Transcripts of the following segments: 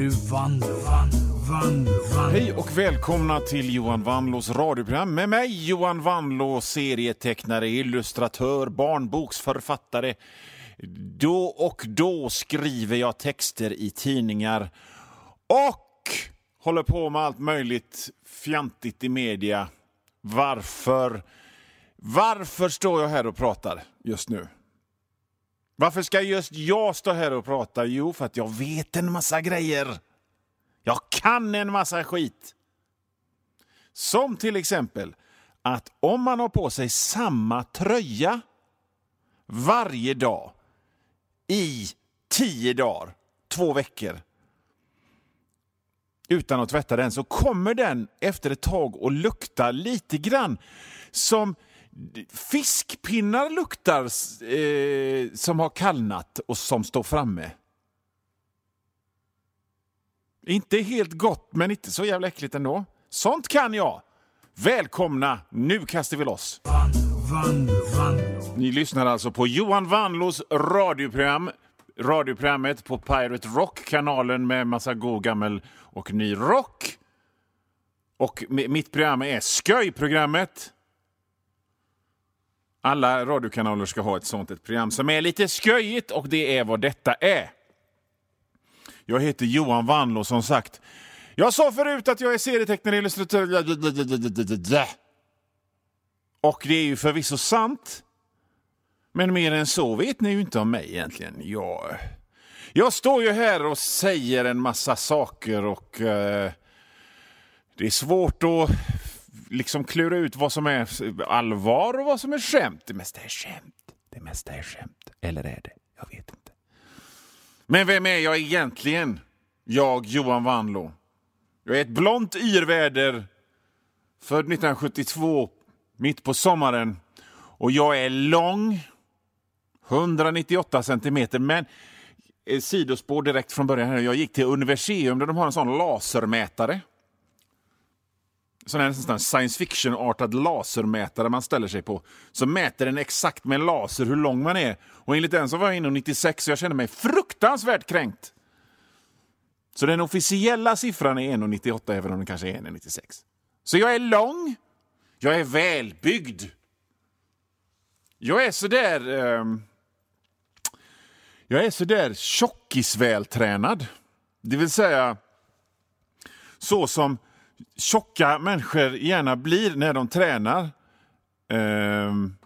nu Vanlo, Hej och välkomna till Johan Wanlås radioprogram med mig Johan Wanlå, serietecknare, illustratör, barnboksförfattare. Då och då skriver jag texter i tidningar och håller på med allt möjligt fjantigt i media. Varför? Varför står jag här och pratar just nu? Varför ska just jag stå här och prata? Jo, för att jag vet en massa grejer. Jag kan en massa skit. Som till exempel att om man har på sig samma tröja varje dag i tio dagar, två veckor utan att tvätta den så kommer den efter ett tag att lukta lite grann som fiskpinnar luktar eh, som har kallnat och som står framme. Inte helt gott, men inte så jävla äckligt ändå. Sånt kan jag! Välkomna, nu kastar vi loss! Van, van, van. Ni lyssnar alltså på Johan Vanlos radioprogram. Radioprogrammet på Pirate Rock, kanalen med massa god gammel och ny rock. Och mitt program är Sköj-programmet. Alla radiokanaler ska ha ett sånt ett program som är lite sköjigt och det är vad detta är. Jag heter Johan Wanlå som sagt. Jag sa förut att jag är serietecknare, illustratör... Och det är ju förvisso sant. Men mer än så vet ni ju inte om mig egentligen. Jag, jag står ju här och säger en massa saker och eh, det är svårt att liksom klura ut vad som är allvar och vad som är skämt. Det mesta är skämt. Det mesta är skämt. Eller är det? Jag vet inte. Men vem är jag egentligen? Jag, Johan Wanlo. Jag är ett blont yrväder, född 1972, mitt på sommaren. Och jag är lång, 198 centimeter. Men eh, sidospår direkt från början. Här. Jag gick till Universium där de har en sån lasermätare. Sån här sån här science fiction-artad lasermätare man ställer sig på. Så mäter den exakt med en laser hur lång man är. Och enligt den så var jag inne 96 och jag kände mig fruktansvärt kränkt. Så den officiella siffran är 1,98 även om den kanske är 1,96. Så jag är lång. Jag är välbyggd. Jag är sådär... Eh, jag är sådär tjockisvältränad. Det vill säga så som tjocka människor gärna blir när de tränar. Ehm,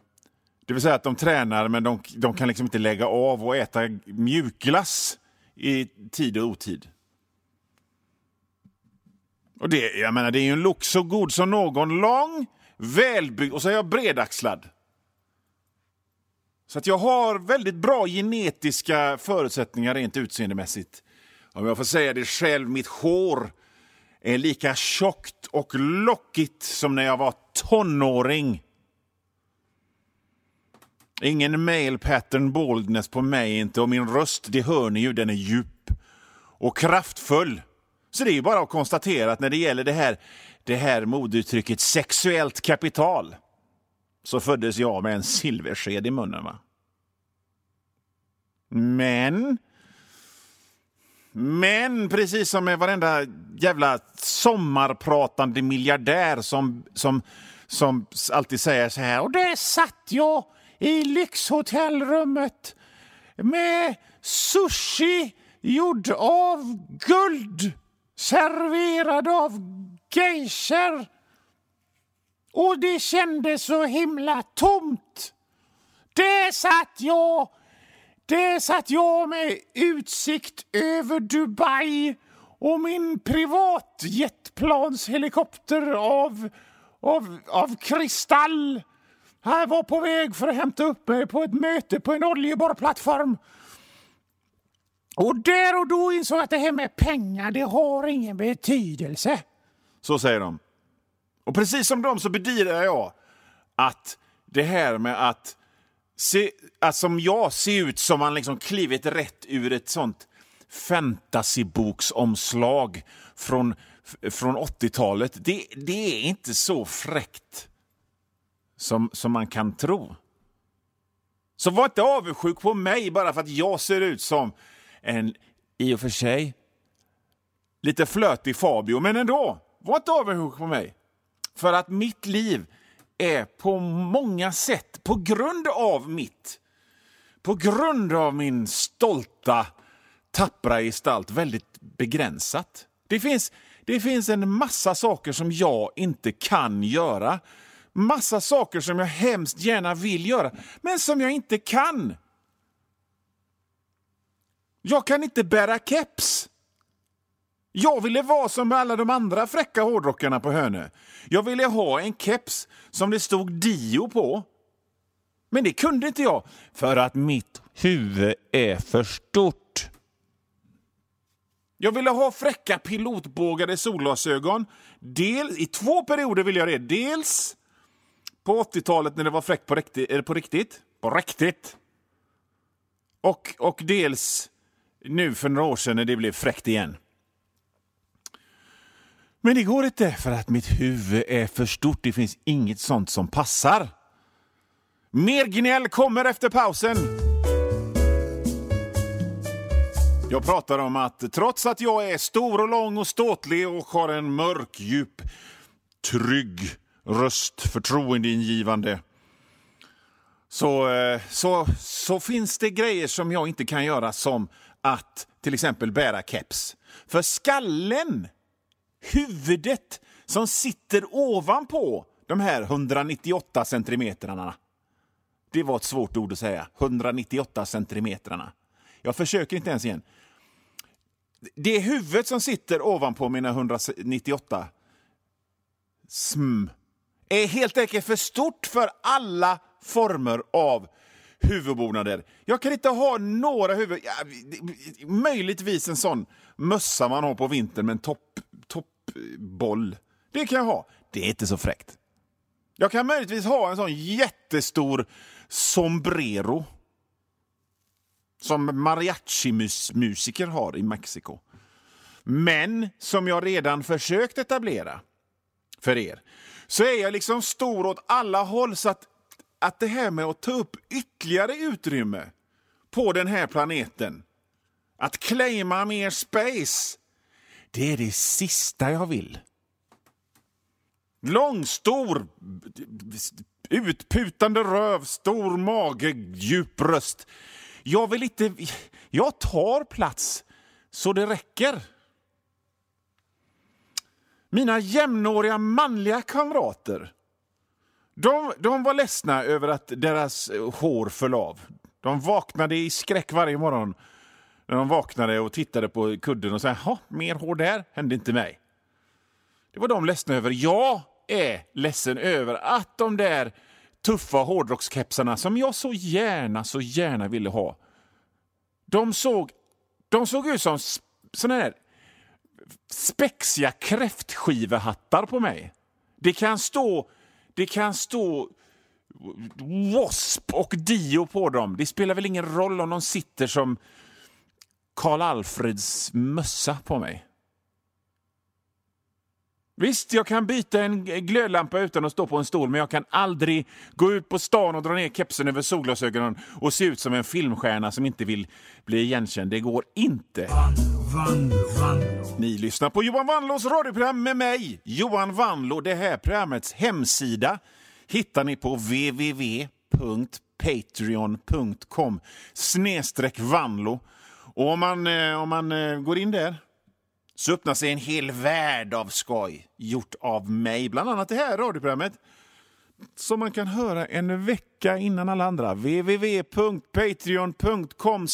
det vill säga att de tränar men de, de kan liksom inte lägga av och äta mjukglass i tid och otid. Och det, jag menar, det är ju en look så god som någon. Lång, välbyggd och så är jag bredaxlad. Så att jag har väldigt bra genetiska förutsättningar rent utseendemässigt. Om jag får säga det själv, mitt hår är lika tjockt och lockigt som när jag var tonåring. Ingen male pattern baldness på mig inte och min röst, det hör ni ju, den är djup och kraftfull. Så det är ju bara att konstatera att när det gäller det här, det här modeuttrycket sexuellt kapital så föddes jag med en silversked i munnen. Va? Men... Men precis som med varenda jävla sommarpratande miljardär som, som, som alltid säger så här. Och där satt jag i lyxhotellrummet med sushi gjord av guld serverad av geishor. Och det kändes så himla tomt. Där satt jag där satt jag med utsikt över Dubai och min privatjetplanshelikopter av, av, av kristall. Jag var på väg för att hämta upp mig på ett möte på en oljeborrplattform. Och där och då insåg jag att det här med pengar, det har ingen betydelse. Så säger de. Och precis som de så bedyrar jag att det här med att se, att som jag ser ut som man liksom klivit rätt ur ett sånt fantasyboksomslag från, från 80-talet. Det, det är inte så fräckt som, som man kan tro. Så var inte avundsjuk på mig bara för att jag ser ut som en, i och för sig, lite flötig Fabio, men ändå. Var inte avundsjuk på mig. För att mitt liv är på många sätt, på grund av mitt, på grund av min stolta, tappra gestalt, väldigt begränsat. Det finns, det finns en massa saker som jag inte kan göra. Massa saker som jag hemskt gärna vill göra, men som jag inte kan. Jag kan inte bära keps. Jag ville vara som alla de andra fräcka hårdrockarna på Hönö. Jag ville ha en keps som det stod Dio på. Men det kunde inte jag, för att mitt huvud är för stort. Jag ville ha fräcka pilotbågade solglasögon. Dels, I två perioder ville jag det. Dels på 80-talet när det var fräckt på riktigt. Eh, på riktigt? På riktigt. Och, och dels nu för några år sedan när det blev fräckt igen. Men det går inte för att mitt huvud är för stort. Det finns inget sånt som passar. Mer gnäll kommer efter pausen. Jag pratar om att trots att jag är stor och lång och ståtlig och har en mörk, djup, trygg röst, förtroendeingivande, så, eh, så, så finns det grejer som jag inte kan göra som att till exempel bära keps. För skallen, huvudet som sitter ovanpå de här 198 centimetrarna. Det var ett svårt ord att säga. 198 centimetrarna. Jag försöker inte ens igen. Det huvudet som sitter ovanpå mina 198 sm är helt enkelt för stort för alla former av huvudbonader. Jag kan inte ha några huvud... Ja, möjligtvis en sån mössa man har på vintern med en topp, boll. Det kan jag ha. Det är inte så fräckt. Jag kan möjligtvis ha en sån jättestor sombrero som mariachi-musiker har i Mexiko. Men som jag redan försökt etablera för er, så är jag liksom stor åt alla håll så att, att det här med att ta upp ytterligare utrymme på den här planeten, att claima mer space, det är det sista jag vill. Lång, stor, utputande röv, stor mage, djup röst. Jag vill inte... Jag tar plats så det räcker. Mina jämnåriga manliga kamrater de, de var ledsna över att deras hår föll av. De vaknade i skräck varje morgon när de vaknade och tittade på kudden och sa mer hår där, hände inte mig. Det var de ledsna över. Jag är ledsen över att de där tuffa hårdrockskepsarna som jag så gärna, så gärna ville ha, de såg, de såg ut som såna här spexiga kräftskivehattar på mig. Det kan stå, det kan stå W.A.S.P. och Dio på dem. Det spelar väl ingen roll om de sitter som Karl Alfreds mössa på mig. Visst, jag kan byta en glödlampa utan att stå på en stol, men jag kan aldrig gå ut på stan och dra ner kepsen över solglasögonen och se ut som en filmstjärna som inte vill bli igenkänd. Det går inte. Ni lyssnar på Johan Wanlås radioprogram med mig, Johan Wanlå. Det här programmets hemsida hittar ni på www.patreon.com snedstreck Vanlo. Och om man, eh, om man eh, går in där så öppnar sig en hel värld av skoj gjort av mig, bland annat det här radioprogrammet som man kan höra en vecka innan alla andra. www.patreon.com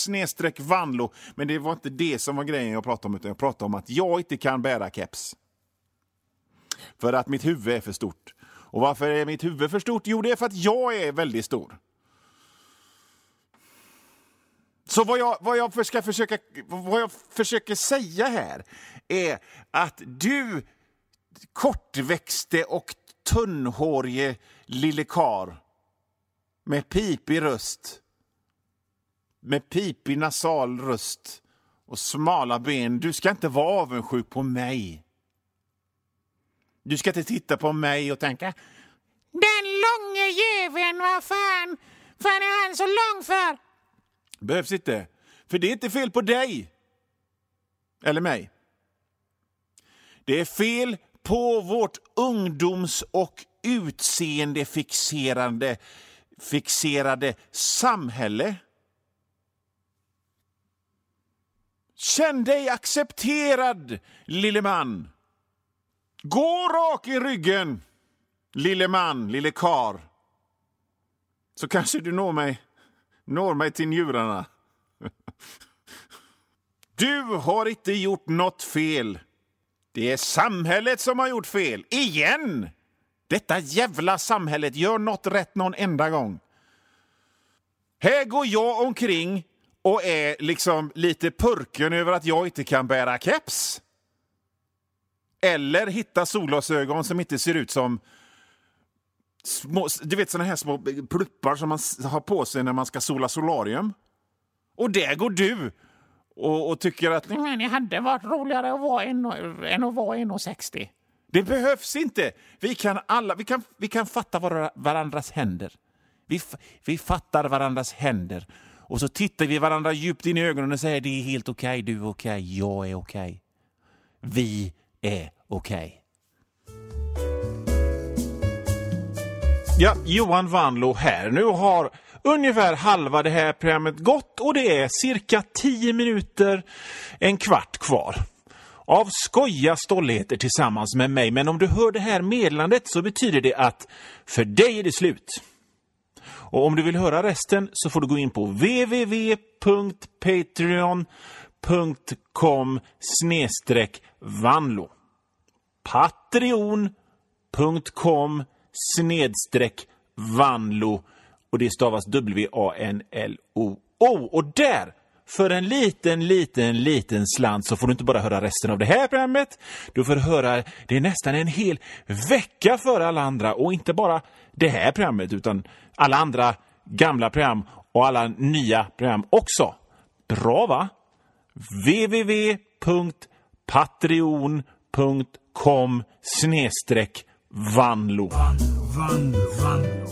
vanlo. Men det var inte det som var grejen jag pratade om, utan jag pratade om att jag inte kan bära keps. För att mitt huvud är för stort. Och varför är mitt huvud för stort? Jo, det är för att jag är väldigt stor. Så vad jag, vad jag, ska försöka, vad jag försöker säga här är att du kortväxte och tunnhårige lille kar med pipig röst, med pipig nasal röst och smala ben. Du ska inte vara avundsjuk på mig. Du ska inte titta på mig och tänka den långe jäveln, vad fan, fan är han så lång för? Behövs inte. För det är inte fel på dig. Eller mig. Det är fel på vårt ungdoms och utseendefixerande fixerade samhälle. Känn dig accepterad, lille man. Gå rak i ryggen, lille man, lille kar. Så kanske du når mig, når mig till njurarna. Du har inte gjort något fel. Det är samhället som har gjort fel. Igen! Detta jävla samhället gör något rätt någon enda gång. Här går jag omkring och är liksom lite purken över att jag inte kan bära keps. Eller hitta solglasögon som inte ser ut som små, du vet såna här små pluppar som man har på sig när man ska sola solarium. Och där går du och, och tycker att Men det hade varit roligare att vara en, än att vara 1,60. det behövs inte. Vi kan alla, vi kan, vi kan fatta var, varandras händer. Vi, vi fattar varandras händer. Och så tittar vi varandra djupt in i ögonen och säger det är helt okej, du är okej, jag är okej. Vi är okej. Ja, Johan Vanlo här. Nu har ungefär halva det här programmet gått och det är cirka 10 minuter, en kvart kvar. Av skoja stolligheter tillsammans med mig, men om du hör det här meddelandet så betyder det att för dig är det slut. Och om du vill höra resten så får du gå in på www.patreon.com snedstreck vanlo patreon.com snedstreck vanlo och det stavas W-A-N-L-O-O. Och där, för en liten, liten, liten slant så får du inte bara höra resten av det här programmet. Du får höra det är nästan en hel vecka före alla andra och inte bara det här programmet utan alla andra gamla program och alla nya program också. Bra va? www.patreon.com snedstreck vanlo. Vanlo, vanlo. Vanlo.